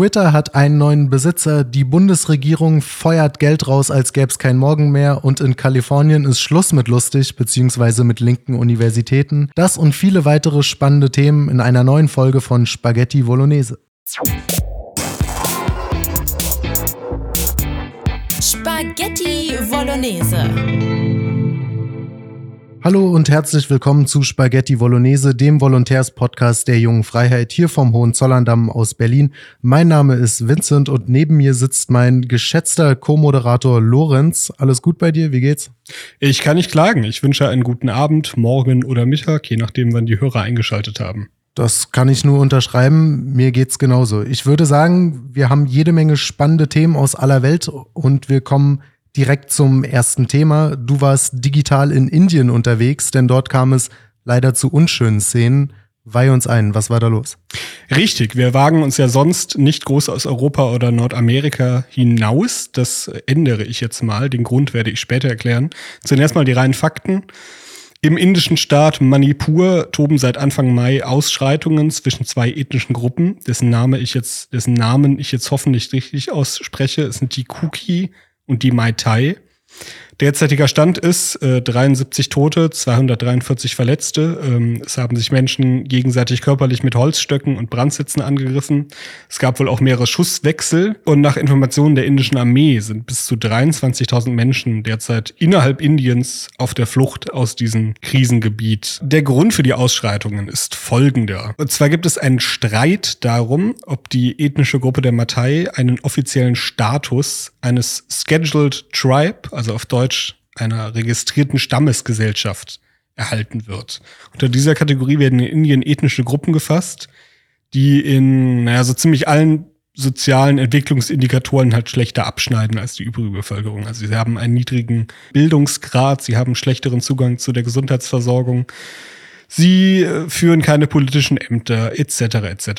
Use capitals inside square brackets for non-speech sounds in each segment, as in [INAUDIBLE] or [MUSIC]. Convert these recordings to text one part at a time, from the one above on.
Twitter hat einen neuen Besitzer, die Bundesregierung feuert Geld raus, als gäbe es kein Morgen mehr und in Kalifornien ist Schluss mit lustig bzw. mit linken Universitäten. Das und viele weitere spannende Themen in einer neuen Folge von Spaghetti Bolognese. Spaghetti Bolognese. Hallo und herzlich willkommen zu Spaghetti Bolognese, dem Volontärspodcast der Jungen Freiheit hier vom Hohenzollerndamm aus Berlin. Mein Name ist Vincent und neben mir sitzt mein geschätzter Co-Moderator Lorenz. Alles gut bei dir? Wie geht's? Ich kann nicht klagen. Ich wünsche einen guten Abend, morgen oder Mittag, je nachdem, wann die Hörer eingeschaltet haben. Das kann ich nur unterschreiben. Mir geht's genauso. Ich würde sagen, wir haben jede Menge spannende Themen aus aller Welt und wir kommen direkt zum ersten Thema. Du warst digital in Indien unterwegs, denn dort kam es leider zu unschönen Szenen. Weih uns ein, was war da los? Richtig, wir wagen uns ja sonst nicht groß aus Europa oder Nordamerika hinaus. Das ändere ich jetzt mal. Den Grund werde ich später erklären. Zunächst mal die reinen Fakten. Im indischen Staat Manipur toben seit Anfang Mai Ausschreitungen zwischen zwei ethnischen Gruppen, dessen Name ich jetzt, dessen Namen ich jetzt hoffentlich richtig ausspreche. Es sind die Kuki und die Mai Tai. Derzeitiger Stand ist äh, 73 Tote, 243 Verletzte. Ähm, es haben sich Menschen gegenseitig körperlich mit Holzstöcken und Brandsitzen angegriffen. Es gab wohl auch mehrere Schusswechsel. Und nach Informationen der indischen Armee sind bis zu 23.000 Menschen derzeit innerhalb Indiens auf der Flucht aus diesem Krisengebiet. Der Grund für die Ausschreitungen ist folgender. Und zwar gibt es einen Streit darum, ob die ethnische Gruppe der Matai einen offiziellen Status eines Scheduled Tribe, also auf Deutsch Deutsch einer registrierten Stammesgesellschaft erhalten wird. Unter dieser Kategorie werden in Indien ethnische Gruppen gefasst, die in, naja, so ziemlich allen sozialen Entwicklungsindikatoren halt schlechter abschneiden als die übrige Bevölkerung. Also sie haben einen niedrigen Bildungsgrad, sie haben schlechteren Zugang zu der Gesundheitsversorgung, sie äh, führen keine politischen Ämter etc. etc.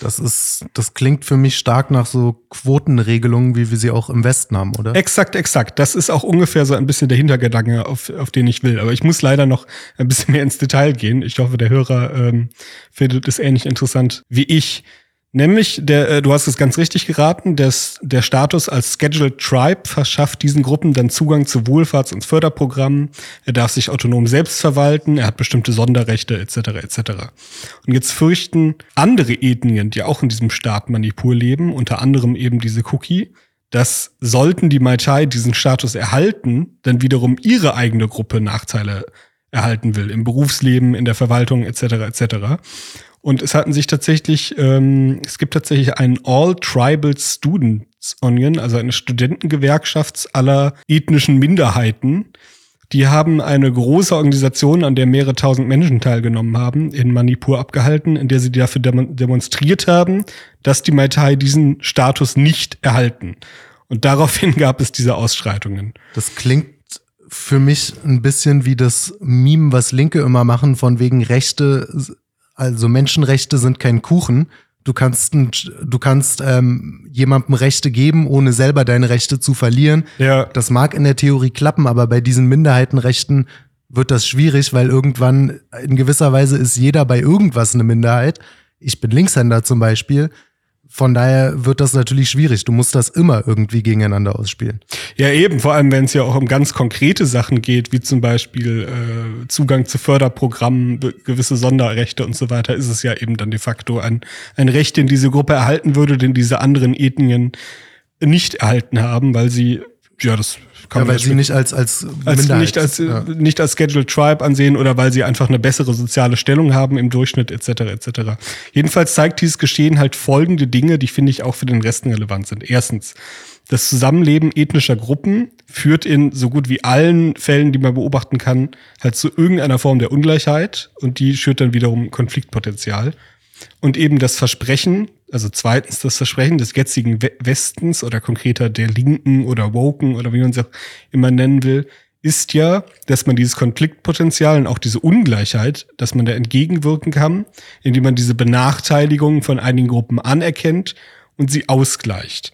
Das ist, das klingt für mich stark nach so Quotenregelungen, wie wir sie auch im Westen haben, oder? Exakt, exakt. Das ist auch ungefähr so ein bisschen der Hintergedanke, auf, auf den ich will. Aber ich muss leider noch ein bisschen mehr ins Detail gehen. Ich hoffe, der Hörer ähm, findet es ähnlich interessant wie ich. Nämlich, der, äh, du hast es ganz richtig geraten, des, der Status als Scheduled Tribe verschafft diesen Gruppen dann Zugang zu Wohlfahrts- und Förderprogrammen. Er darf sich autonom selbst verwalten, er hat bestimmte Sonderrechte etc. etc. Und jetzt fürchten andere Ethnien, die auch in diesem Staat Manipur leben, unter anderem eben diese Cookie, dass sollten die Mai Tai diesen Status erhalten, dann wiederum ihre eigene Gruppe Nachteile erhalten will, im Berufsleben, in der Verwaltung etc. etc. Und es hatten sich tatsächlich, ähm, es gibt tatsächlich einen All Tribal Students Union, also eine Studentengewerkschaft aller ethnischen Minderheiten. Die haben eine große Organisation, an der mehrere tausend Menschen teilgenommen haben, in Manipur abgehalten, in der sie dafür demonstriert haben, dass die Mai Tai diesen Status nicht erhalten. Und daraufhin [LAUGHS] gab es diese Ausschreitungen. Das klingt für mich ein bisschen wie das Meme, was Linke immer machen, von wegen Rechte also Menschenrechte sind kein Kuchen. Du kannst, du kannst ähm, jemandem Rechte geben, ohne selber deine Rechte zu verlieren. Ja. Das mag in der Theorie klappen, aber bei diesen Minderheitenrechten wird das schwierig, weil irgendwann in gewisser Weise ist jeder bei irgendwas eine Minderheit. Ich bin Linkshänder zum Beispiel. Von daher wird das natürlich schwierig. Du musst das immer irgendwie gegeneinander ausspielen. Ja, eben, vor allem wenn es ja auch um ganz konkrete Sachen geht, wie zum Beispiel äh, Zugang zu Förderprogrammen, gewisse Sonderrechte und so weiter, ist es ja eben dann de facto ein, ein Recht, den diese Gruppe erhalten würde, den diese anderen Ethnien nicht erhalten haben, weil sie ja, das kann ja, weil sie nicht als als, als nicht als ja. nicht als Scheduled Tribe ansehen oder weil sie einfach eine bessere soziale Stellung haben im Durchschnitt etc. etc. Jedenfalls zeigt dieses Geschehen halt folgende Dinge, die finde ich auch für den Resten relevant sind. Erstens, das Zusammenleben ethnischer Gruppen führt in so gut wie allen Fällen, die man beobachten kann, halt zu irgendeiner Form der Ungleichheit und die schürt dann wiederum Konfliktpotenzial. Und eben das Versprechen, also zweitens das Versprechen des jetzigen Westens oder konkreter der Linken oder Woken oder wie man es auch immer nennen will, ist ja, dass man dieses Konfliktpotenzial und auch diese Ungleichheit, dass man da entgegenwirken kann, indem man diese Benachteiligung von einigen Gruppen anerkennt und sie ausgleicht.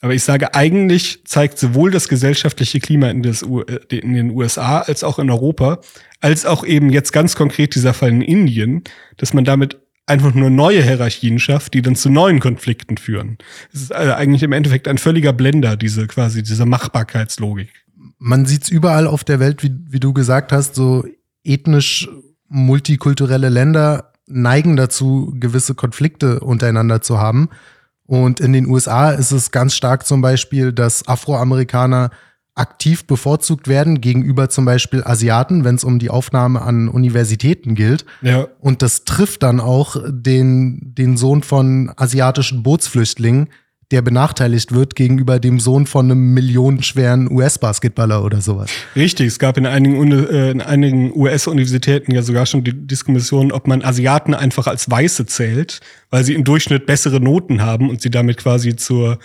Aber ich sage, eigentlich zeigt sowohl das gesellschaftliche Klima in, äh, in, den USA als auch in Europa, als auch eben jetzt ganz konkret dieser Fall in Indien, dass man damit einfach nur neue Hierarchien schafft, die dann zu neuen Konflikten führen. Es ist also eigentlich im Endeffekt ein völliger Blender, diese quasi, diese Machbarkeitslogik. Man sieht's überall auf der Welt, wie, wie du gesagt hast, so ethnisch multikulturelle Länder neigen dazu, gewisse Konflikte untereinander zu haben. Und in den USA ist es ganz stark zum Beispiel, dass Afroamerikaner aktiv bevorzugt werden gegenüber zum Beispiel Asiaten, wenn es um die Aufnahme an Universitäten gilt. Ja. Und das trifft dann auch den, den Sohn von asiatischen Bootsflüchtlingen, der benachteiligt wird gegenüber dem Sohn von einem millionenschweren US-Basketballer oder sowas. Richtig, es gab in einigen, äh, in einigen US-Universitäten ja sogar schon die Diskussion, ob man Asiaten einfach als Weiße zählt, weil sie im Durchschnitt bessere Noten haben und sie damit quasi zur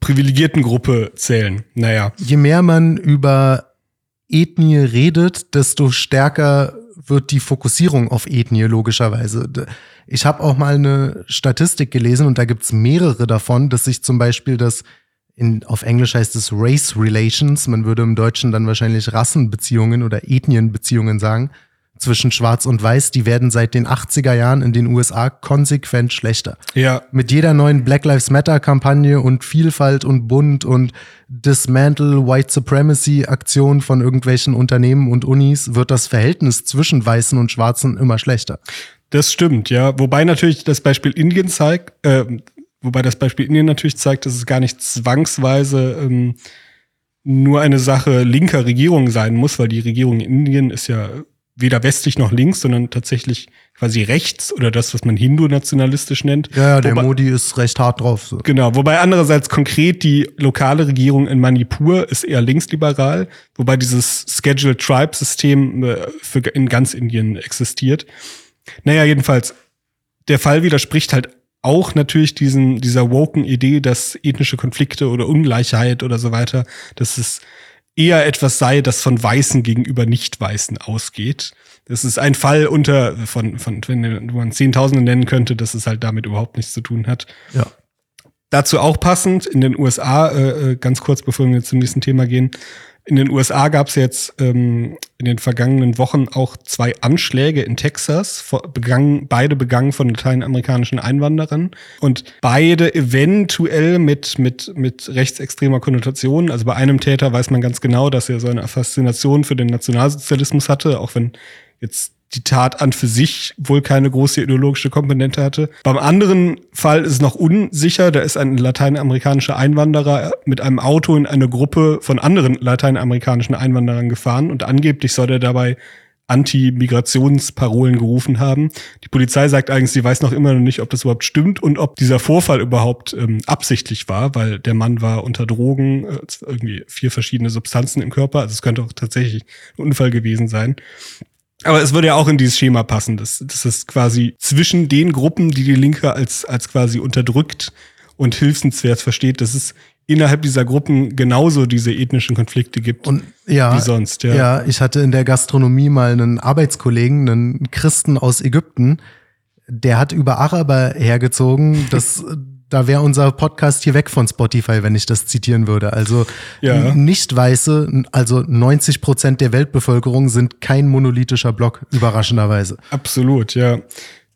privilegierten Gruppe zählen. Naja. Je mehr man über Ethnie redet, desto stärker wird die Fokussierung auf Ethnie logischerweise. Ich habe auch mal eine Statistik gelesen und da gibt's mehrere davon, dass sich zum Beispiel das in, auf Englisch heißt es Race Relations, man würde im Deutschen dann wahrscheinlich Rassenbeziehungen oder Ethnienbeziehungen sagen, zwischen Schwarz und Weiß, die werden seit den 80er Jahren in den USA konsequent schlechter. Ja, Mit jeder neuen Black Lives Matter Kampagne und Vielfalt und Bunt und Dismantle White Supremacy Aktion von irgendwelchen Unternehmen und Unis wird das Verhältnis zwischen Weißen und Schwarzen immer schlechter. das stimmt, ja. Wobei natürlich das Beispiel Indien zeigt, äh, wobei das Beispiel Indien natürlich zeigt, dass es gar nicht zwangsweise ähm, nur eine Sache linker Regierung sein muss, weil die Regierung in Indien ist ja weder westlich noch links, sondern tatsächlich quasi rechts oder das, was man Hindu-nationalistisch nennt. Ja, ja der Wobei- Modi ist recht hart drauf. So. Genau, wobei andererseits konkret die lokale Regierung in Manipur ist eher linksliberal, wobei dieses Scheduled Tribe-System äh, für in ganz Indien existiert. Naja, jedenfalls, der Fall widerspricht halt auch natürlich diesen, dieser woken Idee, dass ethnische Konflikte oder Ungleichheit oder so weiter, dass es eher etwas sei, das von Weißen gegenüber Nicht-Weißen ausgeht. Das ist ein Fall unter, von, von, wenn man Zehntausende nennen könnte, dass es halt damit überhaupt nichts zu tun hat. Ja. Dazu auch passend, in den USA, äh, äh, ganz kurz bevor wir zum nächsten Thema gehen, in den USA gab es jetzt ähm, in den vergangenen Wochen auch zwei Anschläge in Texas, begangen, beide begangen von lateinamerikanischen Einwanderern und beide eventuell mit, mit, mit rechtsextremer Konnotation. Also bei einem Täter weiß man ganz genau, dass er so eine Faszination für den Nationalsozialismus hatte, auch wenn jetzt die Tat an für sich wohl keine große ideologische Komponente hatte. Beim anderen Fall ist es noch unsicher. Da ist ein lateinamerikanischer Einwanderer mit einem Auto in eine Gruppe von anderen lateinamerikanischen Einwanderern gefahren und angeblich soll er dabei Anti-Migrationsparolen gerufen haben. Die Polizei sagt eigentlich, sie weiß noch immer noch nicht, ob das überhaupt stimmt und ob dieser Vorfall überhaupt ähm, absichtlich war, weil der Mann war unter Drogen, äh, irgendwie vier verschiedene Substanzen im Körper. Also es könnte auch tatsächlich ein Unfall gewesen sein. Aber es würde ja auch in dieses Schema passen, dass, dass es quasi zwischen den Gruppen, die die Linke als, als quasi unterdrückt und hilfenswert versteht, dass es innerhalb dieser Gruppen genauso diese ethnischen Konflikte gibt Und ja, wie sonst. Ja. ja, ich hatte in der Gastronomie mal einen Arbeitskollegen, einen Christen aus Ägypten, der hat über Araber hergezogen. Das, [LAUGHS] da wäre unser Podcast hier weg von Spotify, wenn ich das zitieren würde. Also Ja. nicht-weiße, also 90 Prozent der Weltbevölkerung sind kein monolithischer Block, überraschenderweise. Absolut, ja.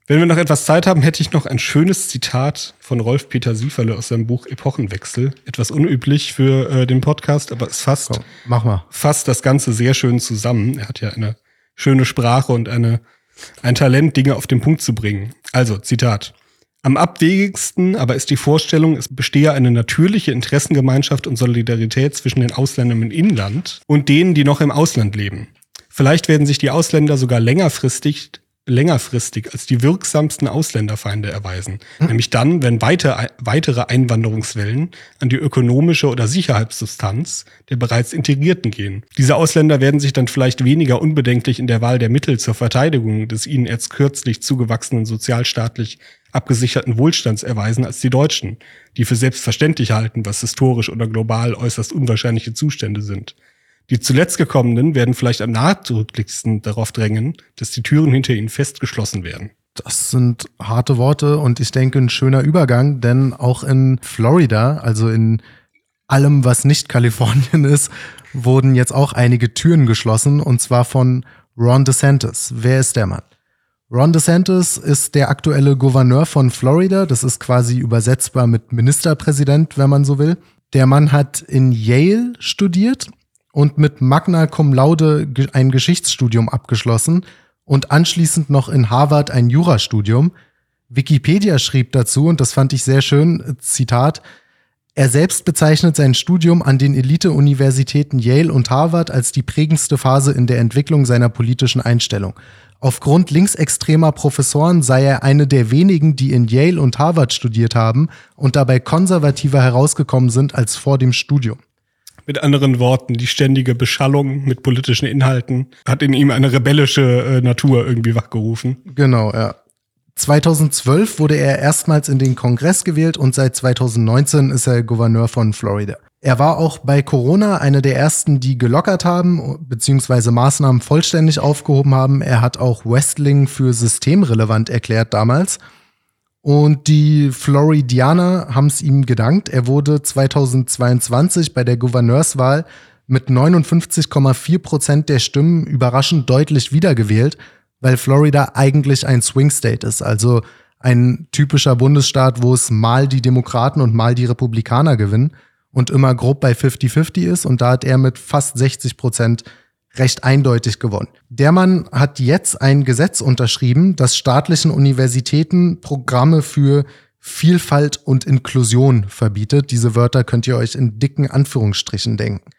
Wenn wir noch etwas Zeit haben, hätte ich noch ein schönes Zitat von Rolf Peter Sieferle aus seinem Buch Epochenwechsel. Etwas unüblich für äh, den Podcast, aber es fasst, Komm, mach mal. fasst das Ganze sehr schön zusammen. Er hat ja eine schöne Sprache und eine, ein Talent, Dinge auf den Punkt zu bringen. Also, Zitat. Am abwegigsten aber ist die Vorstellung, es bestehe eine natürliche Interessengemeinschaft und Solidarität zwischen den Ausländern im Inland und denen, die noch im Ausland leben. Vielleicht werden sich die Ausländer sogar längerfristig längerfristig als die wirksamsten Ausländerfeinde erweisen. Nämlich dann, wenn weiter, weitere Einwanderungswellen an die ökonomische oder Sicherheitssubstanz der bereits Integrierten gehen. Diese Ausländer werden sich dann vielleicht weniger unbedenklich in der Wahl der Mittel zur Verteidigung des ihnen erst kürzlich zugewachsenen sozialstaatlich abgesicherten Wohlstands erweisen als die Deutschen, die für selbstverständlich halten, was historisch oder global äußerst unwahrscheinliche Zustände sind. Die zuletzt gekommenen werden vielleicht am nachdrücklichsten darauf drängen, dass die Türen hinter ihnen festgeschlossen werden. Das sind harte Worte und ich denke ein schöner Übergang, denn auch in Florida, also in allem, was nicht Kalifornien ist, wurden jetzt auch einige Türen geschlossen und zwar von Ron DeSantis. Wer ist der Mann? Ron DeSantis ist der aktuelle Gouverneur von Florida. Das ist quasi übersetzbar mit Ministerpräsident, wenn man so will. Der Mann hat in Yale studiert und mit Magna Cum Laude ein Geschichtsstudium abgeschlossen und anschließend noch in Harvard ein Jurastudium. Wikipedia schrieb dazu, und das fand ich sehr schön, Zitat, er selbst bezeichnet sein Studium an den Elite-Universitäten Yale und Harvard als die prägendste Phase in der Entwicklung seiner politischen Einstellung. Aufgrund linksextremer Professoren sei er eine der wenigen, die in Yale und Harvard studiert haben und dabei konservativer herausgekommen sind als vor dem Studium. Mit anderen Worten, die ständige Beschallung mit politischen Inhalten hat in ihm eine rebellische äh, Natur irgendwie wachgerufen. Genau, ja. 2012 wurde er erstmals in den Kongress gewählt und seit 2019 ist er Gouverneur von Florida. Er war auch bei Corona einer der ersten, die gelockert haben, beziehungsweise Maßnahmen vollständig aufgehoben haben. Er hat auch Wrestling für systemrelevant erklärt damals. Und die Floridianer haben es ihm gedankt. Er wurde 2022 bei der Gouverneurswahl mit 59,4 Prozent der Stimmen überraschend deutlich wiedergewählt, weil Florida eigentlich ein Swing State ist, also ein typischer Bundesstaat, wo es mal die Demokraten und mal die Republikaner gewinnen und immer grob bei 50-50 ist. Und da hat er mit fast 60 Prozent recht eindeutig gewonnen. Der Mann hat jetzt ein Gesetz unterschrieben, das staatlichen Universitäten Programme für Vielfalt und Inklusion verbietet. Diese Wörter könnt ihr euch in dicken Anführungsstrichen denken.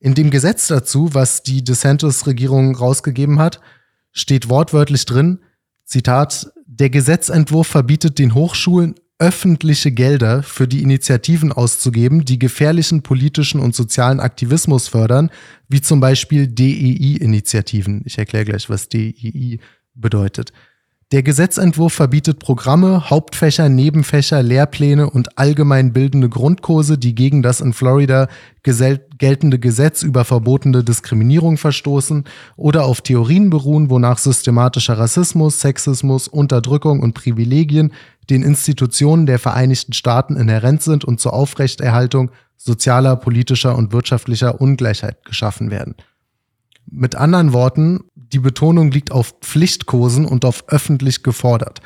In dem Gesetz dazu, was die DeSantis-Regierung rausgegeben hat, steht wortwörtlich drin, Zitat, der Gesetzentwurf verbietet den Hochschulen öffentliche Gelder für die Initiativen auszugeben, die gefährlichen politischen und sozialen Aktivismus fördern, wie zum Beispiel DEI-Initiativen. Ich erkläre gleich, was DEI bedeutet. Der Gesetzentwurf verbietet Programme, Hauptfächer, Nebenfächer, Lehrpläne und allgemein bildende Grundkurse, die gegen das in Florida geltende Gesetz über verbotene Diskriminierung verstoßen oder auf Theorien beruhen, wonach systematischer Rassismus, Sexismus, Unterdrückung und Privilegien den Institutionen der Vereinigten Staaten inhärent sind und zur Aufrechterhaltung sozialer, politischer und wirtschaftlicher Ungleichheit geschaffen werden. Mit anderen Worten, die Betonung liegt auf Pflichtkursen und auf öffentlich gefordert.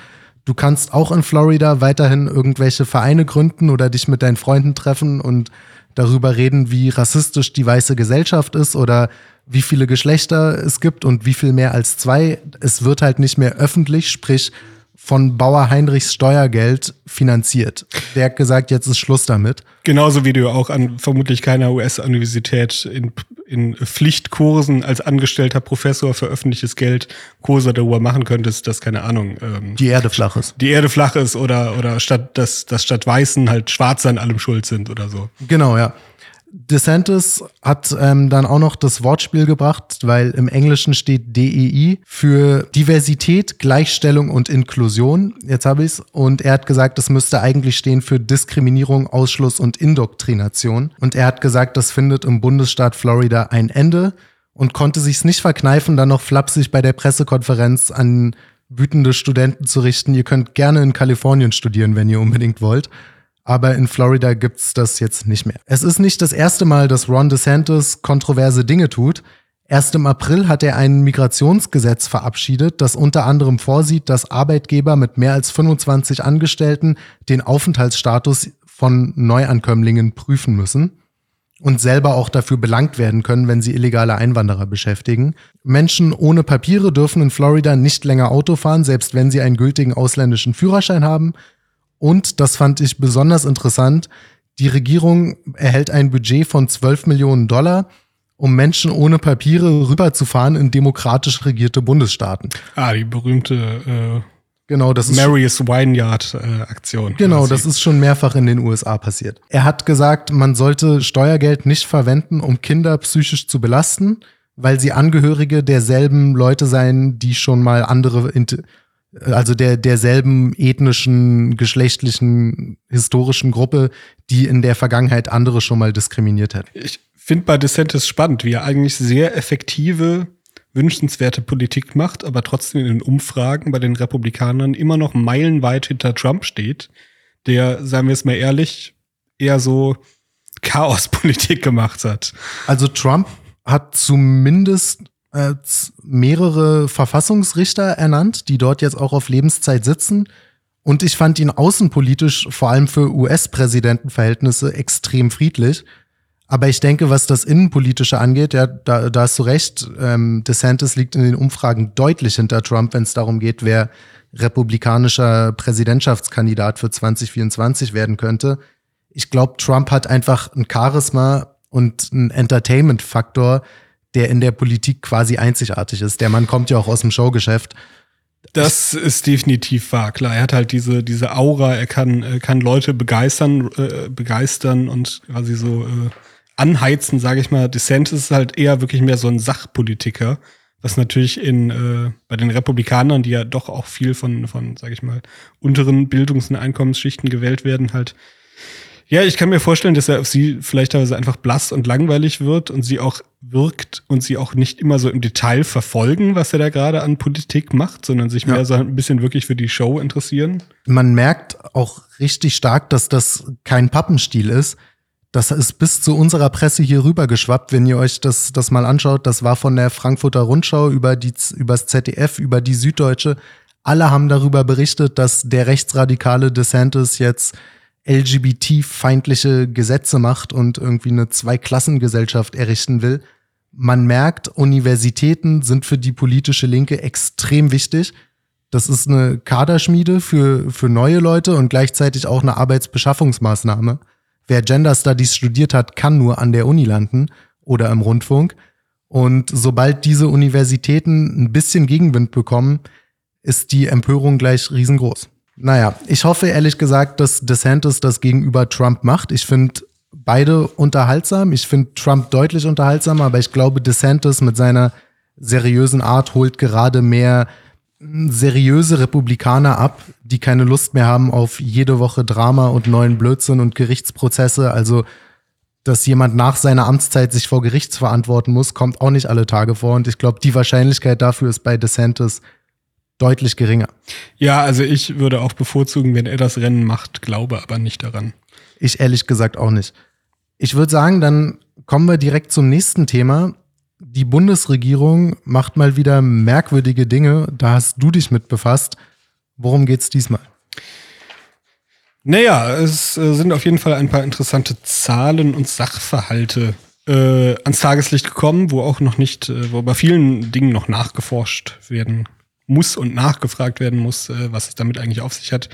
Du kannst auch in Florida weiterhin irgendwelche Vereine gründen oder dich mit deinen Freunden treffen und darüber reden, wie rassistisch die weiße Gesellschaft ist oder wie viele Geschlechter es gibt und wie viel mehr als zwei. Es wird halt nicht mehr öffentlich, sprich von Bauer Heinrichs Steuergeld finanziert. Der hat gesagt, jetzt ist Schluss damit. Genauso wie du auch an vermutlich keiner US-Universität in, in Pflichtkursen als angestellter Professor für öffentliches Geld Kurse darüber machen könntest, dass, keine Ahnung, ähm, die Erde flach ist. Die Erde flach ist oder, oder statt, dass, dass statt Weißen halt Schwarze an allem schuld sind oder so. Genau, ja. DeSantis hat ähm, dann auch noch das Wortspiel gebracht, weil im Englischen steht DEI für Diversität, Gleichstellung und Inklusion. Jetzt habe ich's. Und er hat gesagt, das müsste eigentlich stehen für Diskriminierung, Ausschluss und Indoktrination. Und er hat gesagt, das findet im Bundesstaat Florida ein Ende und konnte sich's nicht verkneifen, dann noch flapsig bei der Pressekonferenz an wütende Studenten zu richten. Ihr könnt gerne in Kalifornien studieren, wenn ihr unbedingt wollt aber in Florida gibt's das jetzt nicht mehr. Es ist nicht das erste Mal, dass Ron DeSantis kontroverse Dinge tut. Erst im April hat er ein Migrationsgesetz verabschiedet, das unter anderem vorsieht, dass Arbeitgeber mit mehr als 25 Angestellten den Aufenthaltsstatus von Neuankömmlingen prüfen müssen und selber auch dafür belangt werden können, wenn sie illegale Einwanderer beschäftigen. Menschen ohne Papiere dürfen in Florida nicht länger Auto fahren, selbst wenn sie einen gültigen ausländischen Führerschein haben. Und, das fand ich besonders interessant, die Regierung erhält ein Budget von 12 Millionen Dollar, um Menschen ohne Papiere rüberzufahren in demokratisch regierte Bundesstaaten. Ah, die berühmte äh, genau, das ist Marius Wineyard-Aktion. Äh, genau, das ist schon mehrfach in den USA passiert. Er hat gesagt, man sollte Steuergeld nicht verwenden, um Kinder psychisch zu belasten, weil sie Angehörige derselben Leute seien, die schon mal andere also der derselben ethnischen, geschlechtlichen, historischen Gruppe, die in der Vergangenheit andere schon mal diskriminiert hat. Ich finde bei DeSantis spannend, wie er eigentlich sehr effektive, wünschenswerte Politik macht, aber trotzdem in den Umfragen bei den Republikanern immer noch meilenweit hinter Trump steht, der, sagen wir es mal ehrlich, eher so Chaospolitik [LAUGHS] gemacht hat. Also Trump hat zumindest äh, mehrere Verfassungsrichter ernannt, die dort jetzt auch auf Lebenszeit sitzen. Und ich fand ihn außenpolitisch, vor allem für US-Präsidentenverhältnisse, extrem friedlich. Aber ich denke, was das Innenpolitische angeht, ja, da, da hast du recht, ähm, DeSantis liegt in den Umfragen deutlich hinter Trump, wenn es darum geht, wer republikanischer Präsidentschaftskandidat für 2024 werden könnte. Ich glaube, Trump hat einfach ein Charisma und einen Entertainment-Faktor, der in der Politik quasi einzigartig ist. Der Mann kommt ja auch aus dem Showgeschäft. Das ist definitiv wahr, klar. Er hat halt diese, diese Aura, er kann, kann Leute begeistern, äh, begeistern und quasi so äh, anheizen, sage ich mal. DeSantis ist halt eher wirklich mehr so ein Sachpolitiker, was natürlich in äh, bei den Republikanern, die ja doch auch viel von, von sage ich mal, unteren Bildungs- und Einkommensschichten gewählt werden, halt ja, ich kann mir vorstellen, dass er auf sie vielleicht teilweise einfach blass und langweilig wird und sie auch wirkt und sie auch nicht immer so im Detail verfolgen, was er da gerade an Politik macht, sondern sich ja. mehr so ein bisschen wirklich für die Show interessieren. Man merkt auch richtig stark, dass das kein Pappenstiel ist. Das ist bis zu unserer Presse hier rüber geschwappt, wenn ihr euch das, das mal anschaut. Das war von der Frankfurter Rundschau über die, übers ZDF, über die Süddeutsche. Alle haben darüber berichtet, dass der rechtsradikale DeSantis jetzt LGBT-feindliche Gesetze macht und irgendwie eine Zweiklassengesellschaft errichten will. Man merkt, Universitäten sind für die politische Linke extrem wichtig. Das ist eine Kaderschmiede für, für neue Leute und gleichzeitig auch eine Arbeitsbeschaffungsmaßnahme. Wer Gender Studies studiert hat, kann nur an der Uni landen oder im Rundfunk. Und sobald diese Universitäten ein bisschen Gegenwind bekommen, ist die Empörung gleich riesengroß. Naja, ich hoffe ehrlich gesagt, dass DeSantis das gegenüber Trump macht. Ich finde beide unterhaltsam. Ich finde Trump deutlich unterhaltsamer, aber ich glaube, DeSantis mit seiner seriösen Art holt gerade mehr seriöse Republikaner ab, die keine Lust mehr haben auf jede Woche Drama und neuen Blödsinn und Gerichtsprozesse. Also, dass jemand nach seiner Amtszeit sich vor Gerichts verantworten muss, kommt auch nicht alle Tage vor. Und ich glaube, die Wahrscheinlichkeit dafür ist bei DeSantis deutlich geringer. Ja, also ich würde auch bevorzugen, wenn er das Rennen macht, glaube aber nicht daran. Ich ehrlich gesagt auch nicht. Ich würde sagen, dann kommen wir direkt zum nächsten Thema. Die Bundesregierung macht mal wieder merkwürdige Dinge. Da hast du dich mit befasst. Worum geht's diesmal? Naja, es äh, sind auf jeden Fall ein paar interessante Zahlen und Sachverhalte äh, ans Tageslicht gekommen, wo auch noch nicht, äh, wo bei vielen Dingen noch nachgeforscht werden muss und nachgefragt werden muss, äh, was es damit eigentlich auf sich hat.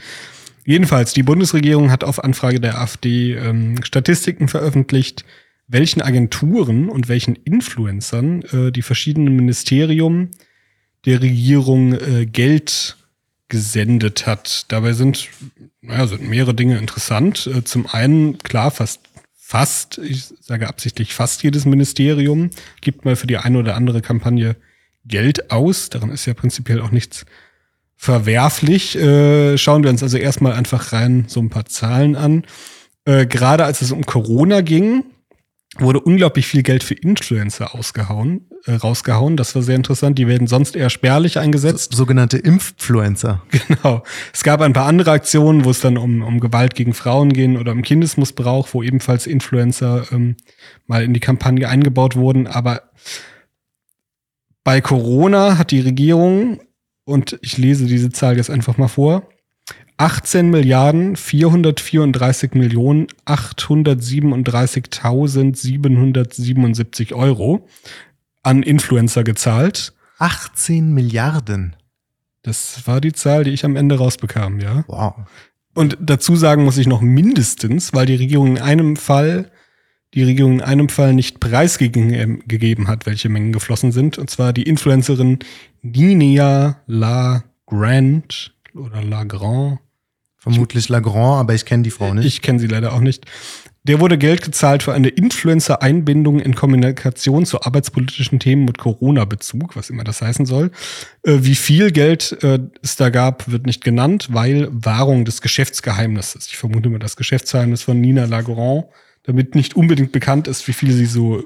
Jedenfalls, die Bundesregierung hat auf Anfrage der AfD ähm, Statistiken veröffentlicht, welchen Agenturen und welchen Influencern äh, die verschiedenen Ministerien der Regierung äh, Geld gesendet hat. Dabei sind, naja, sind mehrere Dinge interessant. Äh, zum einen, klar, fast, fast, ich sage absichtlich fast jedes Ministerium gibt mal für die eine oder andere Kampagne Geld aus. Daran ist ja prinzipiell auch nichts verwerflich. Äh, schauen wir uns also erstmal einfach rein so ein paar Zahlen an. Äh, gerade als es um Corona ging, wurde unglaublich viel Geld für Influencer ausgehauen, äh, rausgehauen. Das war sehr interessant. Die werden sonst eher spärlich eingesetzt. sogenannte Impffluencer. [LAUGHS] Genau. Es gab ein paar andere Aktionen, wo es dann um, um Gewalt gegen Frauen ging oder um Kindesmissbrauch, wo ebenfalls Influencer ähm, mal in die Kampagne eingebaut wurden. Aber bei Corona hat die Regierung, und ich lese diese Zahl jetzt einfach mal vor, 18 Milliarden 434 Millionen 837.777 Euro an Influencer gezahlt. 18 Milliarden. Das war die Zahl, die ich am Ende rausbekam, ja. Wow. Und dazu sagen muss ich noch mindestens, weil die Regierung in einem Fall die Regierung in einem Fall nicht preisgegeben hat, welche Mengen geflossen sind. Und zwar die Influencerin Ninea Lagrand oder Lagrand. Vermutlich Lagrand, aber ich kenne die Frau nicht. Ich kenne sie leider auch nicht. Der wurde Geld gezahlt für eine Influencer-Einbindung in Kommunikation zu arbeitspolitischen Themen mit Corona-Bezug, was immer das heißen soll. Äh, wie viel Geld äh, es da gab, wird nicht genannt, weil Wahrung des Geschäftsgeheimnisses. Ich vermute mal das Geschäftsgeheimnis von Nina Lagrand damit nicht unbedingt bekannt ist, wie viel sie so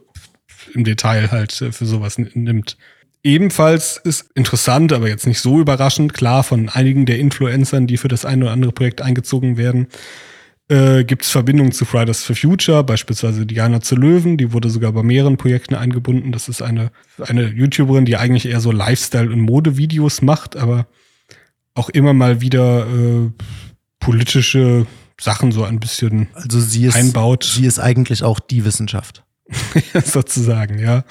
im Detail halt äh, für sowas nimmt. Ebenfalls ist interessant, aber jetzt nicht so überraschend, klar von einigen der Influencern, die für das eine oder andere Projekt eingezogen werden, Äh, Gibt es Verbindungen zu Fridays for Future, beispielsweise Diana zu Löwen, die wurde sogar bei mehreren Projekten eingebunden. Das ist eine, eine YouTuberin, die eigentlich eher so Lifestyle- und Modevideos macht, aber auch immer mal wieder äh, politische Sachen so ein bisschen Also sie ist, einbaut. sie ist eigentlich auch die Wissenschaft. [LAUGHS] sozusagen, ja.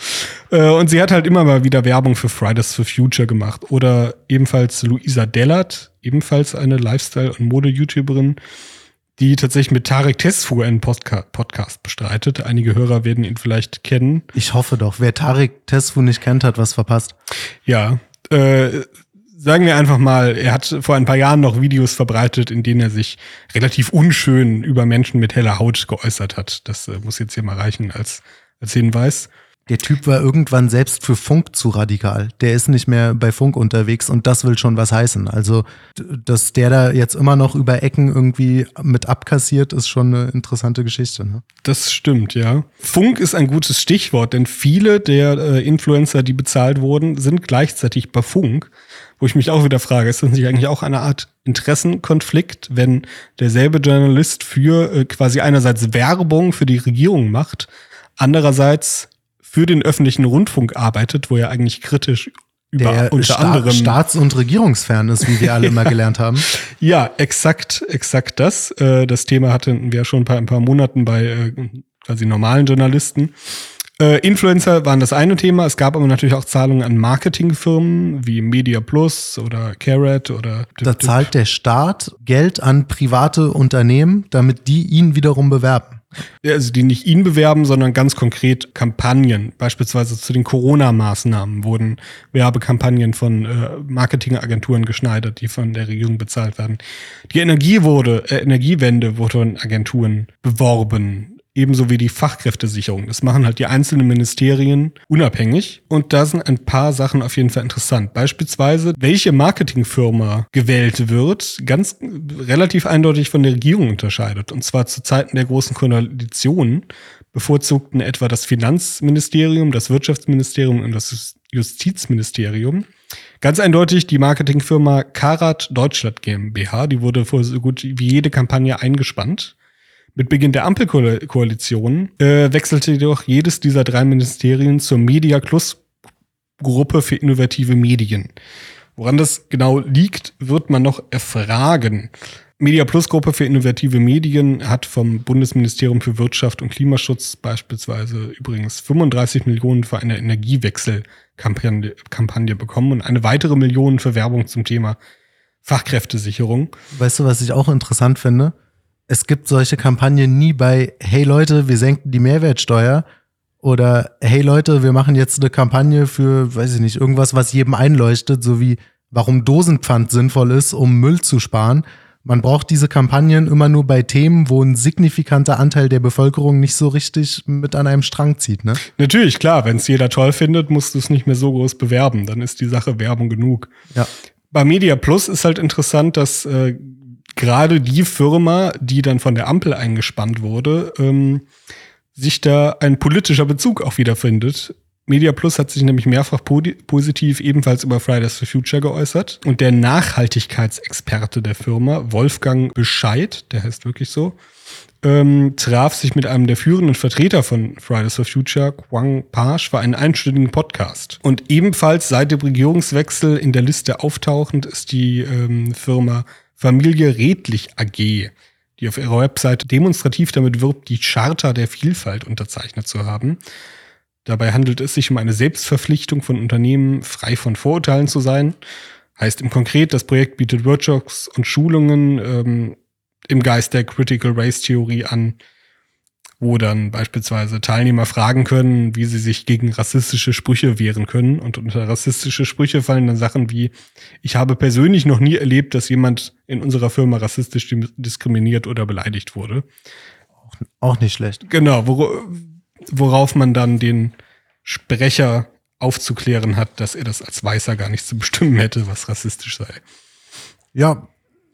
Äh, Und sie hat halt immer mal wieder Werbung für Fridays for Future gemacht. Oder ebenfalls Luisa Dellert, ebenfalls eine Lifestyle- und Mode-YouTuberin, die tatsächlich mit Tarek Tesfu einen Postka Podcast bestreitet. Einige Hörer werden ihn vielleicht kennen. Ich hoffe doch. Wer Tarek Tesfu nicht kennt, hat was verpasst. Ja, äh, sagen wir einfach mal, er hat vor ein paar Jahren noch Videos verbreitet, in denen er sich relativ unschön über Menschen mit heller Haut geäußert hat. Das äh, muss jetzt hier mal reichen als, als Hinweis. Der Typ war irgendwann selbst für Funk zu radikal. Der ist nicht mehr bei Funk unterwegs und das will schon was heißen. Also, dass der da jetzt immer noch über Ecken irgendwie mit abkassiert, ist schon eine interessante Geschichte. Ne? Das stimmt, ja. Funk ist ein gutes Stichwort, denn viele der äh, Influencer, die bezahlt wurden, sind gleichzeitig bei Funk. Wo ich mich auch wieder frage, ist das nicht eigentlich auch eine Art Interessenkonflikt, wenn derselbe Journalist für äh, quasi einerseits Werbung für die Regierung macht, andererseits für den öffentlichen Rundfunk arbeitet, wo er eigentlich kritisch über Der unter Sta anderem staats- und regierungsfern ist, wie wir alle [LAUGHS] mal gelernt haben. ja, exakt, exakt das. Äh, das Thema hatten wir schon bei ein paar Monaten bei äh, quasi normalen Journalisten. Äh, Influencer waren das eine Thema. Es gab aber natürlich auch Zahlungen an Marketingfirmen wie Media Plus oder Carrot oder Da zahlt der Staat Geld an private Unternehmen, damit die ihn wiederum bewerben. also die nicht ihn bewerben, sondern ganz konkret Kampagnen. Beispielsweise zu den Corona-Maßnahmen wurden Werbekampagnen von äh, Marketingagenturen geschneidert, die von der Regierung bezahlt werden. Die Energie wurde, äh, Energiewende wurde von Agenturen beworben. Ebenso wie die Fachkräftesicherung. Das machen halt die einzelnen Ministerien unabhängig. Und da sind ein paar Sachen auf jeden Fall interessant. Beispielsweise, welche Marketingfirma gewählt wird, ganz relativ eindeutig von der Regierung unterscheidet. Und zwar zu Zeiten der großen Koalition bevorzugten etwa das Finanzministerium, das Wirtschaftsministerium und das Justizministerium. Ganz eindeutig die Marketingfirma Karat Deutschland GmbH, die wurde vor so gut wie jede Kampagne eingespannt. Mit Beginn der Ampelkoalition äh, wechselte jedoch jedes dieser drei Ministerien zur Media Plus Gruppe für innovative Medien. Woran das genau liegt, wird man noch erfragen. Media Plus Gruppe für innovative Medien hat vom Bundesministerium für Wirtschaft und Klimaschutz beispielsweise übrigens 35 Millionen für eine Energiewechselkampagne Kampagne bekommen und eine weitere Million für Werbung zum Thema Fachkräftesicherung. Weißt du, was ich auch interessant finde? Es gibt solche Kampagnen nie bei, hey Leute, wir senken die Mehrwertsteuer oder hey Leute, wir machen jetzt eine Kampagne für, weiß ich nicht, irgendwas, was jedem einleuchtet, so wie warum Dosenpfand sinnvoll ist, um Müll zu sparen. Man braucht diese Kampagnen immer nur bei Themen, wo ein signifikanter Anteil der Bevölkerung nicht so richtig mit an einem Strang zieht, ne? Natürlich, klar, wenn es jeder toll findet, musst du es nicht mehr so groß bewerben. Dann ist die Sache Werbung genug. Ja. Bei Media Plus ist halt interessant, dass äh, gerade die Firma, die dann von der Ampel eingespannt wurde, ähm, sich da ein politischer Bezug auch wiederfindet. Media Plus hat sich nämlich mehrfach positiv ebenfalls über Fridays for Future geäußert. Und der Nachhaltigkeitsexperte der Firma, Wolfgang Bescheid, der heißt wirklich so, ähm, traf sich mit einem der führenden Vertreter von Fridays for Future, Quang Pasch, für einen einstündigen Podcast. Und ebenfalls seit dem Regierungswechsel in der Liste auftauchend ist die ähm, Firma Familie Redlich AG, die auf ihrer Website demonstrativ damit wirbt, die Charta der Vielfalt unterzeichnet zu haben. Dabei handelt es sich um eine Selbstverpflichtung von Unternehmen, frei von Vorurteilen zu sein. Heißt im Konkret, das Projekt bietet Workshops und Schulungen ähm, im Geist der Critical Race Theorie an, wo dann beispielsweise Teilnehmer fragen können, wie sie sich gegen rassistische Sprüche wehren können. Und unter rassistische Sprüche fallen dann Sachen wie, ich habe persönlich noch nie erlebt, dass jemand in unserer Firma rassistisch diskriminiert oder beleidigt wurde. Auch nicht schlecht. Genau, wor worauf man dann den Sprecher aufzuklären hat, dass er das als Weißer gar nicht zu bestimmen hätte, was rassistisch sei. Ja,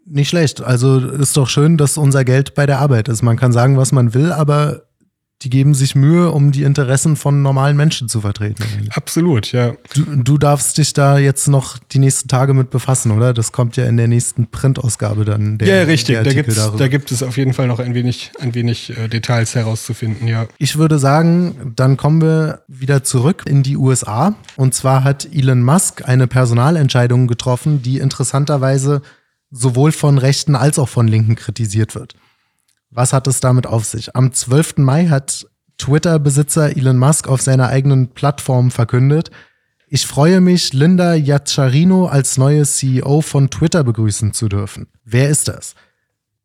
nicht schlecht. Also ist doch schön, dass unser Geld bei der Arbeit ist. Man kann sagen, was man will, aber die geben sich Mühe, um die Interessen von normalen Menschen zu vertreten. Absolut, ja. Du, du darfst dich da jetzt noch die nächsten Tage mit befassen, oder? Das kommt ja in der nächsten Printausgabe dann. Der, ja, richtig. Der da, gibt's, da gibt es auf jeden Fall noch ein wenig, ein wenig äh, Details herauszufinden, ja. Ich würde sagen, dann kommen wir wieder zurück in die USA. Und zwar hat Elon Musk eine Personalentscheidung getroffen, die interessanterweise sowohl von Rechten als auch von Linken kritisiert wird. Was hat es damit auf sich? Am 12. Mai hat Twitter-Besitzer Elon Musk auf seiner eigenen Plattform verkündet, ich freue mich, Linda Yaccarino als neue CEO von Twitter begrüßen zu dürfen. Wer ist das?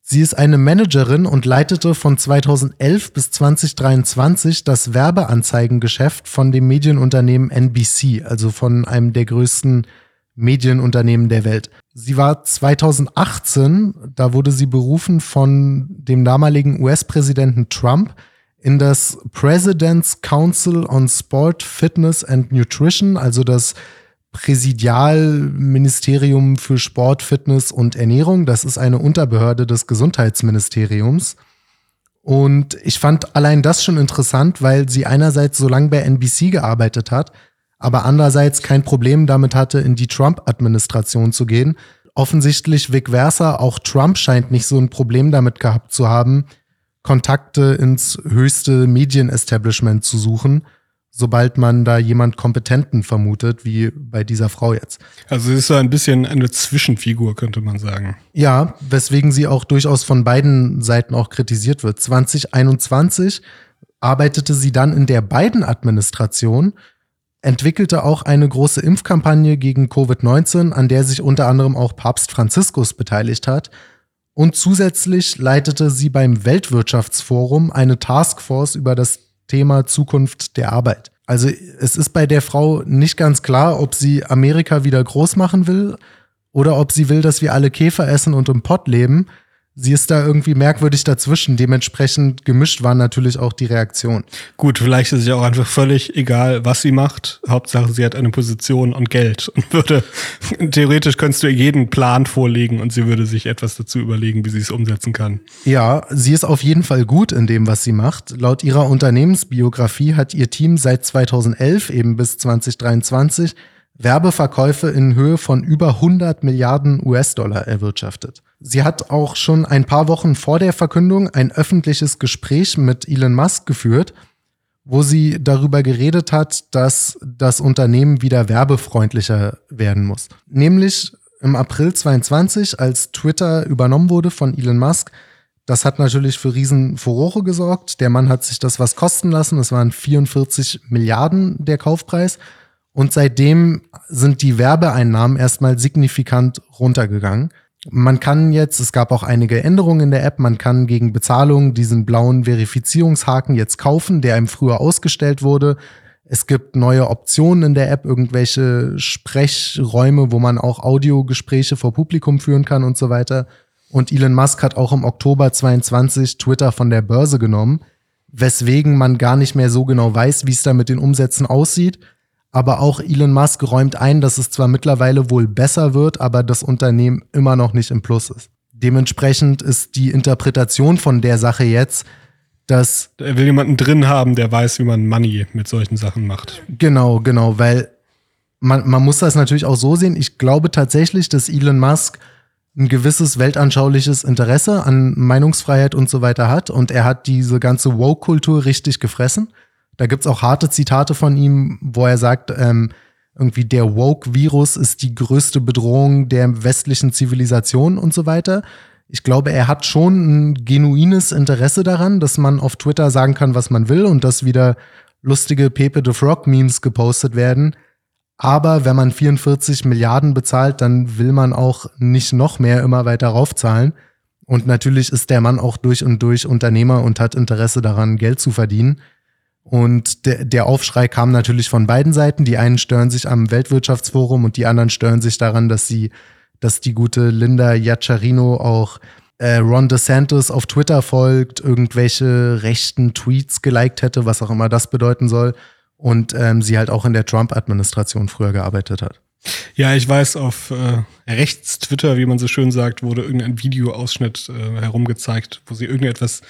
Sie ist eine Managerin und leitete von 2011 bis 2023 das Werbeanzeigengeschäft von dem Medienunternehmen NBC, also von einem der größten Medienunternehmen der Welt. Sie war 2018, da wurde sie berufen von dem damaligen US-Präsidenten Trump in das President's Council on Sport, Fitness and Nutrition, also das Präsidialministerium für Sport, Fitness und Ernährung. Das ist eine Unterbehörde des Gesundheitsministeriums. Und ich fand allein das schon interessant, weil sie einerseits so lange bei NBC gearbeitet hat, aber andererseits kein Problem damit hatte, in die Trump-Administration zu gehen. Offensichtlich Vic Versa, auch Trump scheint nicht so ein Problem damit gehabt zu haben, Kontakte ins höchste Medienestablishment zu suchen, sobald man da jemand Kompetenten vermutet, wie bei dieser Frau jetzt. Also sie ist so ein bisschen eine Zwischenfigur, könnte man sagen. Ja, weswegen sie auch durchaus von beiden Seiten auch kritisiert wird. 2021 arbeitete sie dann in der beiden Administration entwickelte auch eine große Impfkampagne gegen Covid-19, an der sich unter anderem auch Papst Franziskus beteiligt hat. Und zusätzlich leitete sie beim Weltwirtschaftsforum eine Taskforce über das Thema Zukunft der Arbeit. Also es ist bei der Frau nicht ganz klar, ob sie Amerika wieder groß machen will oder ob sie will, dass wir alle Käfer essen und im Pott leben sie ist da irgendwie merkwürdig dazwischen. Dementsprechend gemischt waren natürlich auch die Reaktionen. Gut, vielleicht ist es ja auch einfach völlig egal, was sie macht. Hauptsache, sie hat eine Position und Geld und würde, [LAUGHS] theoretisch könntest du ihr jeden Plan vorlegen und sie würde sich etwas dazu überlegen, wie sie es umsetzen kann. Ja, sie ist auf jeden Fall gut in dem, was sie macht. Laut ihrer Unternehmensbiografie hat ihr Team seit 2011 eben bis 2023 Werbeverkäufe in Höhe von über 100 Milliarden US-Dollar erwirtschaftet. Sie hat auch schon ein paar Wochen vor der Verkündung ein öffentliches Gespräch mit Elon Musk geführt, wo sie darüber geredet hat, dass das Unternehmen wieder werbefreundlicher werden muss. Nämlich im April 22, als Twitter übernommen wurde von Elon Musk. Das hat natürlich für riesen Furore gesorgt. Der Mann hat sich das was kosten lassen. Es waren 44 Milliarden der Kaufpreis. Und seitdem sind die Werbeeinnahmen erstmal signifikant runtergegangen. Man kann jetzt, es gab auch einige Änderungen in der App, man kann gegen Bezahlung diesen blauen Verifizierungshaken jetzt kaufen, der einem früher ausgestellt wurde. Es gibt neue Optionen in der App, irgendwelche Sprechräume, wo man auch Audiogespräche vor Publikum führen kann und so weiter. Und Elon Musk hat auch im Oktober 22 Twitter von der Börse genommen, weswegen man gar nicht mehr so genau weiß, wie es da mit den Umsätzen aussieht. Aber auch Elon Musk räumt ein, dass es zwar mittlerweile wohl besser wird, aber das Unternehmen immer noch nicht im Plus ist. Dementsprechend ist die Interpretation von der Sache jetzt, dass. Er will jemanden drin haben, der weiß, wie man Money mit solchen Sachen macht. Genau, genau, weil man, man muss das natürlich auch so sehen. Ich glaube tatsächlich, dass Elon Musk ein gewisses weltanschauliches Interesse an Meinungsfreiheit und so weiter hat und er hat diese ganze Woke-Kultur richtig gefressen. Da gibt's auch harte Zitate von ihm, wo er sagt, ähm, irgendwie der Woke-Virus ist die größte Bedrohung der westlichen Zivilisation und so weiter. Ich glaube, er hat schon ein genuines Interesse daran, dass man auf Twitter sagen kann, was man will und dass wieder lustige Pepe the Frog-Memes gepostet werden. Aber wenn man 44 Milliarden bezahlt, dann will man auch nicht noch mehr immer weiter raufzahlen. Und natürlich ist der Mann auch durch und durch Unternehmer und hat Interesse daran, Geld zu verdienen. Und der, der Aufschrei kam natürlich von beiden Seiten. Die einen stören sich am Weltwirtschaftsforum und die anderen stören sich daran, dass sie, dass die gute Linda Yaccarino auch äh, Ron DeSantis auf Twitter folgt, irgendwelche rechten Tweets geliked hätte, was auch immer das bedeuten soll. Und ähm, sie halt auch in der Trump-Administration früher gearbeitet hat. Ja, ich weiß, auf äh, Rechts-Twitter, wie man so schön sagt, wurde irgendein Videoausschnitt äh, herumgezeigt, wo sie irgendetwas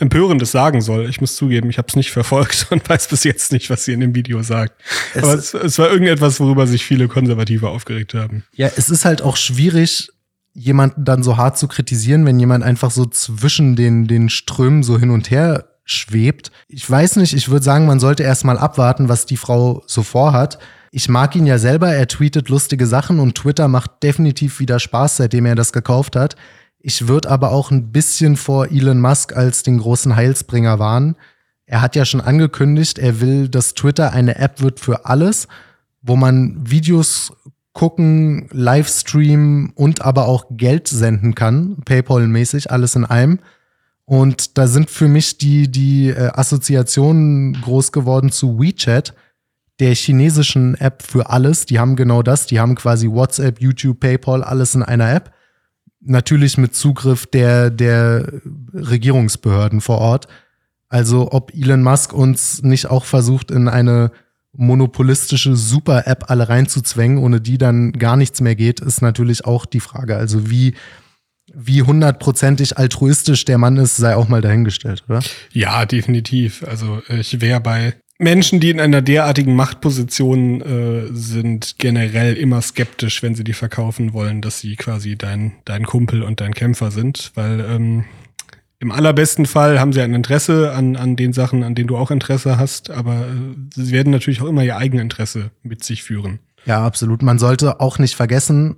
Empörendes sagen soll. Ich muss zugeben, ich habe es nicht verfolgt [LAUGHS] und weiß bis jetzt nicht, was sie in dem Video sagt. Es Aber es, es war irgendetwas, worüber sich viele Konservative aufgeregt haben. Ja, es ist halt auch schwierig, jemanden dann so hart zu kritisieren, wenn jemand einfach so zwischen den, den Strömen so hin und her schwebt. Ich weiß nicht, ich würde sagen, man sollte erstmal abwarten, was die Frau so vorhat. Ich mag ihn ja selber, er tweetet lustige Sachen und Twitter macht definitiv wieder Spaß, seitdem er das gekauft hat. Ich würde aber auch ein bisschen vor Elon Musk als den großen Heilsbringer warnen. Er hat ja schon angekündigt, er will, dass Twitter eine App wird für alles, wo man Videos gucken, Livestream und aber auch Geld senden kann, PayPal-mäßig, alles in einem. Und da sind für mich die, die äh, Assoziationen groß geworden zu WeChat, der chinesischen App für alles. Die haben genau das. Die haben quasi WhatsApp, YouTube, PayPal, alles in einer App natürlich mit Zugriff der, der Regierungsbehörden vor Ort. Also ob Elon Musk uns nicht auch versucht, in eine monopolistische Super-App alle reinzuzwängen, ohne die dann gar nichts mehr geht, ist natürlich auch die Frage. Also wie, wie hundertprozentig altruistisch der Mann ist, sei auch mal dahingestellt, oder? Ja, definitiv. Also ich wäre bei Menschen, die in einer derartigen Machtposition äh, sind, generell immer skeptisch, wenn sie die verkaufen wollen, dass sie quasi dein, dein Kumpel und dein Kämpfer sind, weil ähm, im allerbesten Fall haben sie ein Interesse an, an den Sachen, an denen du auch Interesse hast, aber äh, sie werden natürlich auch immer ihr Eigeninteresse mit sich führen. Ja, absolut. Man sollte auch nicht vergessen,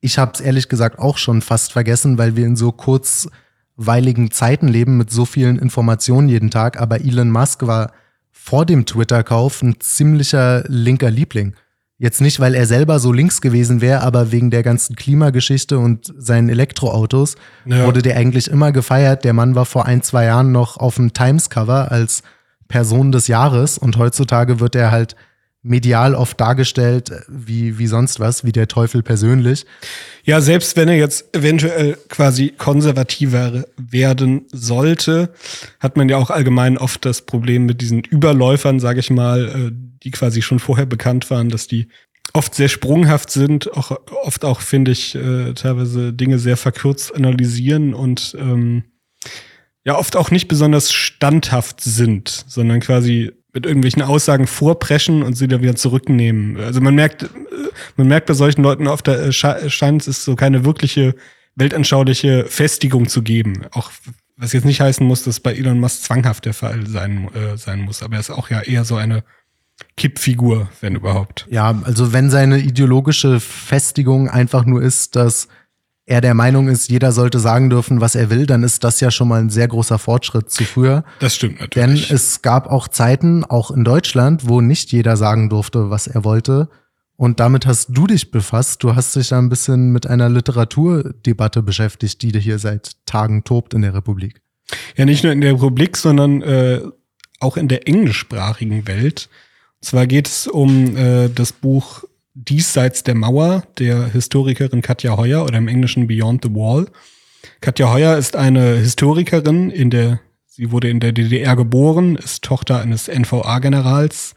ich habe es ehrlich gesagt auch schon fast vergessen, weil wir in so kurzweiligen Zeiten leben mit so vielen Informationen jeden Tag, aber Elon Musk war vor dem Twitter-Kauf ein ziemlicher linker Liebling. Jetzt nicht, weil er selber so links gewesen wäre, aber wegen der ganzen Klimageschichte und seinen Elektroautos ja. wurde der eigentlich immer gefeiert. Der Mann war vor ein, zwei Jahren noch auf dem Times-Cover als Person des Jahres und heutzutage wird er halt medial oft dargestellt wie, wie sonst was, wie der Teufel persönlich. Ja, selbst wenn er jetzt eventuell quasi konservativer werden sollte, hat man ja auch allgemein oft das Problem mit diesen Überläufern, sage ich mal, äh, die quasi schon vorher bekannt waren, dass die oft sehr sprunghaft sind, auch oft auch, finde ich, äh, teilweise Dinge sehr verkürzt analysieren und ähm, ja oft auch nicht besonders standhaft sind, sondern quasi mit irgendwelchen Aussagen vorpreschen und sie dann wieder zurücknehmen. Also man merkt, man merkt bei solchen Leuten oft, da scheint es so keine wirkliche weltanschauliche Festigung zu geben. Auch was jetzt nicht heißen muss, dass bei Elon Musk zwanghaft der Fall sein, äh, sein muss, aber er ist auch ja eher so eine Kippfigur, wenn überhaupt. Ja, also wenn seine ideologische Festigung einfach nur ist, dass er der Meinung ist, jeder sollte sagen dürfen, was er will, dann ist das ja schon mal ein sehr großer Fortschritt zu früher. Das stimmt natürlich. Denn es gab auch Zeiten, auch in Deutschland, wo nicht jeder sagen durfte, was er wollte. Und damit hast du dich befasst. Du hast dich da ein bisschen mit einer Literaturdebatte beschäftigt, die hier seit Tagen tobt in der Republik. Ja, nicht nur in der Republik, sondern äh, auch in der englischsprachigen Welt. Und zwar geht es um äh, das Buch Diesseits der Mauer der Historikerin Katja Heuer oder im Englischen Beyond the Wall. Katja Heuer ist eine Historikerin in der, sie wurde in der DDR geboren, ist Tochter eines NVA-Generals,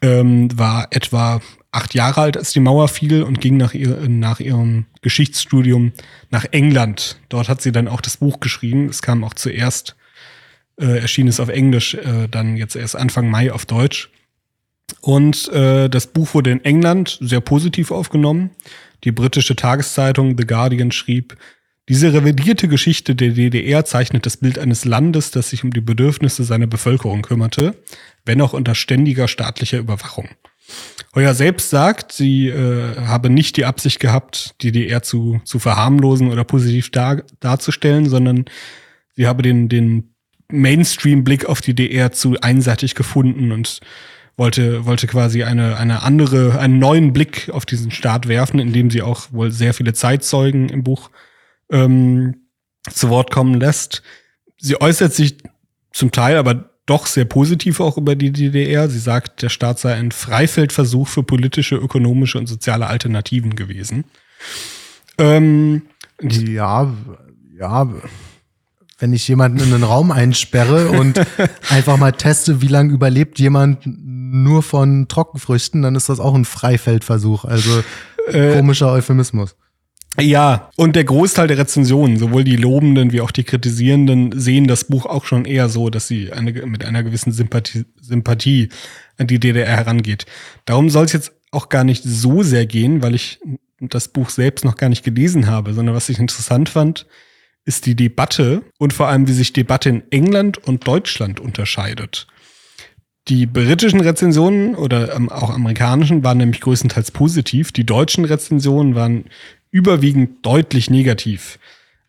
ähm, war etwa acht Jahre alt, als die Mauer fiel und ging nach, ihr, nach ihrem Geschichtsstudium nach England. Dort hat sie dann auch das Buch geschrieben. Es kam auch zuerst, äh, erschien es auf Englisch, äh, dann jetzt erst Anfang Mai auf Deutsch. Und äh, das Buch wurde in England sehr positiv aufgenommen. Die britische Tageszeitung The Guardian schrieb, diese revidierte Geschichte der DDR zeichnet das Bild eines Landes, das sich um die Bedürfnisse seiner Bevölkerung kümmerte, wenn auch unter ständiger staatlicher Überwachung. Heuer selbst sagt, sie äh, habe nicht die Absicht gehabt, die DDR zu, zu verharmlosen oder positiv dar, darzustellen, sondern sie habe den, den Mainstream-Blick auf die DDR zu einseitig gefunden und wollte, wollte quasi eine, eine andere, einen neuen Blick auf diesen Staat werfen, indem sie auch wohl sehr viele Zeitzeugen im Buch ähm, zu Wort kommen lässt. Sie äußert sich zum Teil aber doch sehr positiv auch über die DDR. Sie sagt, der Staat sei ein Freifeldversuch für politische, ökonomische und soziale Alternativen gewesen. Ähm, ja, ja, wenn ich jemanden in einen Raum einsperre und [LAUGHS] einfach mal teste, wie lange überlebt jemand nur von Trockenfrüchten, dann ist das auch ein Freifeldversuch. Also [LAUGHS] äh, komischer Euphemismus. Ja, und der Großteil der Rezensionen, sowohl die lobenden wie auch die kritisierenden, sehen das Buch auch schon eher so, dass sie eine, mit einer gewissen Sympathie, Sympathie an die DDR herangeht. Darum soll es jetzt auch gar nicht so sehr gehen, weil ich das Buch selbst noch gar nicht gelesen habe, sondern was ich interessant fand, ist die Debatte und vor allem, wie sich Debatte in England und Deutschland unterscheidet. Die britischen Rezensionen oder ähm, auch amerikanischen waren nämlich größtenteils positiv. Die deutschen Rezensionen waren überwiegend deutlich negativ.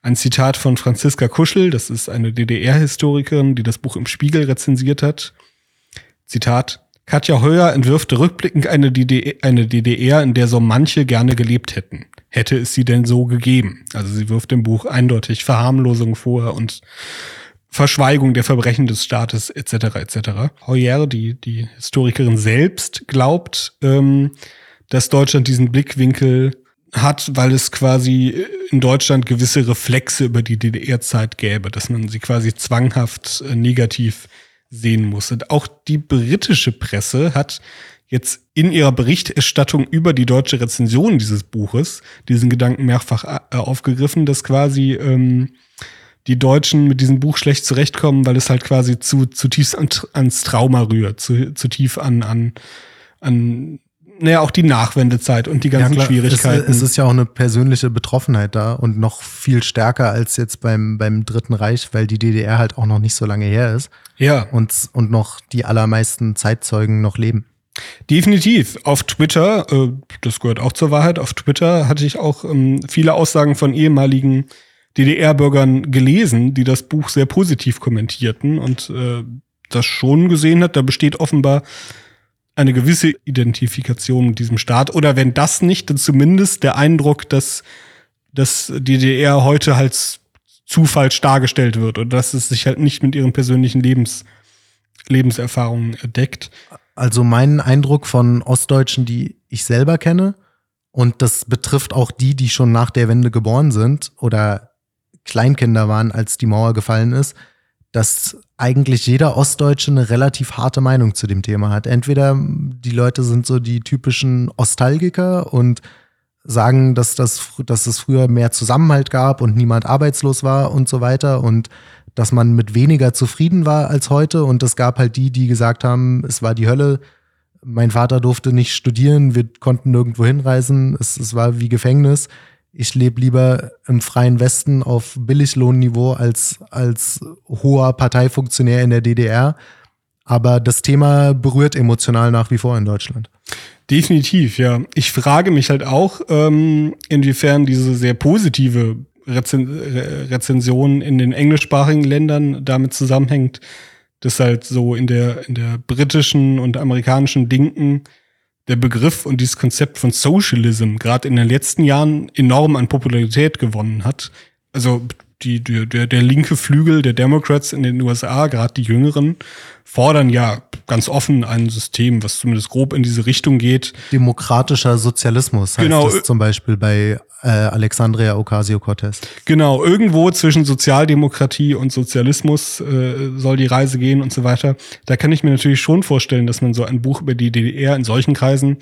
Ein Zitat von Franziska Kuschel, das ist eine DDR-Historikerin, die das Buch im Spiegel rezensiert hat. Zitat, Katja Heuer entwirft rückblickend eine DDR, eine DDR, in der so manche gerne gelebt hätten. Hätte es sie denn so gegeben? Also sie wirft im Buch eindeutig Verharmlosung vor und Verschweigung der Verbrechen des Staates etc. etc. Heuer, die, die Historikerin selbst, glaubt, ähm, dass Deutschland diesen Blickwinkel hat, weil es quasi in Deutschland gewisse Reflexe über die DDR-Zeit gäbe, dass man sie quasi zwanghaft äh, negativ sehen muss. Und auch die britische Presse hat jetzt in ihrer Berichterstattung über die deutsche Rezension dieses Buches diesen Gedanken mehrfach äh, aufgegriffen, dass quasi ähm, die Deutschen mit diesem Buch schlecht zurechtkommen, weil es halt quasi zu zutiefst an, ans Trauma rührt, zu, zu tief an, an, an naja, auch die Nachwendezeit und die ganzen ja, Schwierigkeiten. Es, es, ist ja auch eine persönliche Betroffenheit da und noch viel stärker als jetzt beim, beim Dritten Reich, weil die DDR halt auch noch nicht so lange her ist. Ja. Und, und noch die allermeisten Zeitzeugen noch leben. Definitiv. Auf Twitter, äh, das gehört auch zur Wahrheit, auf Twitter hatte ich auch ähm, viele Aussagen von ehemaligen DDR-Bürgern gelesen, die das Buch sehr positiv kommentierten und äh, das schon gesehen hat. Da besteht offenbar eine gewisse Identifikation mit diesem Staat. Oder wenn das nicht, dann zumindest der Eindruck, dass, dass die DDR heute als zu falsch dargestellt wird oder dass es sich halt nicht mit ihren persönlichen Lebens, Lebenserfahrungen deckt. Also mein Eindruck von Ostdeutschen, die ich selber kenne, und das betrifft auch die, die schon nach der Wende geboren sind oder Kleinkinder waren, als die Mauer gefallen ist, dass eigentlich jeder Ostdeutsche eine relativ harte Meinung zu dem Thema hat. Entweder die Leute sind so die typischen Ostalgiker und sagen, dass, das, dass es früher mehr Zusammenhalt gab und niemand arbeitslos war und so weiter und dass man mit weniger zufrieden war als heute. Und es gab halt die, die gesagt haben, es war die Hölle. Mein Vater durfte nicht studieren, wir konnten nirgendwo hinreisen, es, es war wie Gefängnis ich lebe lieber im freien Westen auf Billiglohnniveau als, als hoher Parteifunktionär in der DDR. Aber das Thema berührt emotional nach wie vor in Deutschland. Definitiv, ja. Ich frage mich halt auch, ähm, inwiefern diese sehr positive Rezen Rezension in den englischsprachigen Ländern damit zusammenhängt, dass halt so in der, in der britischen und amerikanischen Linken der Begriff und dieses Konzept von Socialism gerade in den letzten Jahren enorm an Popularität gewonnen hat. Also die, der, der linke Flügel der Democrats in den USA, gerade die Jüngeren, fordern ja ganz offen ein System, was zumindest grob in diese Richtung geht. Demokratischer Sozialismus heißt genau. das zum Beispiel bei äh, Alexandria Ocasio-Cortez. Genau, irgendwo zwischen Sozialdemokratie und Sozialismus äh, soll die Reise gehen und so weiter. Da kann ich mir natürlich schon vorstellen, dass man so ein Buch über die DDR in solchen Kreisen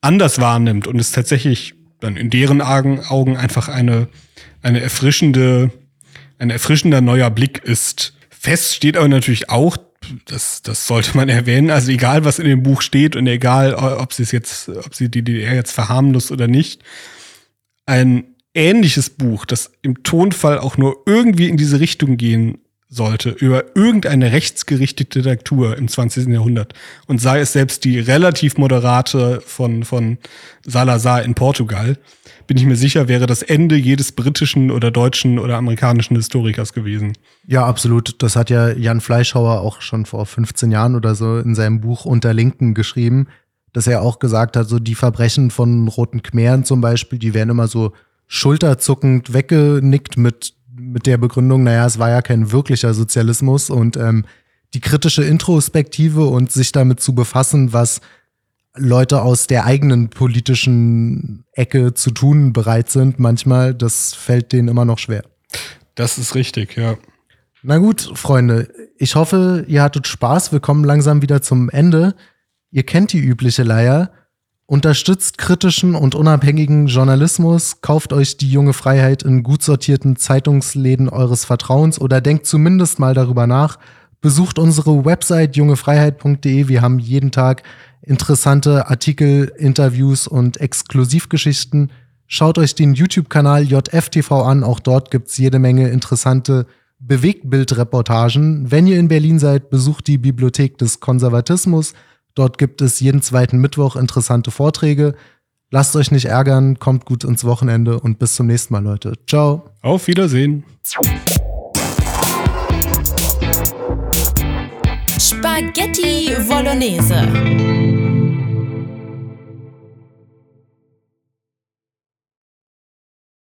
anders wahrnimmt und es tatsächlich dann in deren Augen einfach eine, eine erfrischende, ein erfrischender neuer Blick ist. Fest steht aber natürlich auch, das, das sollte man erwähnen. Also egal, was in dem Buch steht und egal, ob sie es jetzt, ob sie die DDR jetzt verharmlost oder nicht, ein ähnliches Buch, das im Tonfall auch nur irgendwie in diese Richtung gehen sollte, über irgendeine rechtsgerichtete Diktatur im 20. Jahrhundert und sei es selbst die relativ moderate von, von Salazar in Portugal, bin ich mir sicher, wäre das Ende jedes britischen oder deutschen oder amerikanischen Historikers gewesen. Ja, absolut. Das hat ja Jan Fleischhauer auch schon vor 15 Jahren oder so in seinem Buch Unter Linken geschrieben, dass er auch gesagt hat, so die Verbrechen von Roten Khmeren zum Beispiel, die werden immer so schulterzuckend weggenickt mit, mit der Begründung, naja, es war ja kein wirklicher Sozialismus und ähm, die kritische Introspektive und sich damit zu befassen, was Leute aus der eigenen politischen Ecke zu tun bereit sind, manchmal, das fällt denen immer noch schwer. Das ist richtig, ja. Na gut, Freunde, ich hoffe, ihr hattet Spaß. Wir kommen langsam wieder zum Ende. Ihr kennt die übliche Leier. Unterstützt kritischen und unabhängigen Journalismus, kauft euch die junge Freiheit in gut sortierten Zeitungsläden eures Vertrauens oder denkt zumindest mal darüber nach. Besucht unsere Website jungefreiheit.de. Wir haben jeden Tag interessante Artikel, Interviews und Exklusivgeschichten. Schaut euch den YouTube-Kanal JFTV an. Auch dort gibt's jede Menge interessante Bewegtbildreportagen. Wenn ihr in Berlin seid, besucht die Bibliothek des Konservatismus. Dort gibt es jeden zweiten Mittwoch interessante Vorträge. Lasst euch nicht ärgern, kommt gut ins Wochenende und bis zum nächsten Mal, Leute. Ciao. Auf Wiedersehen. Spaghetti Bolognese.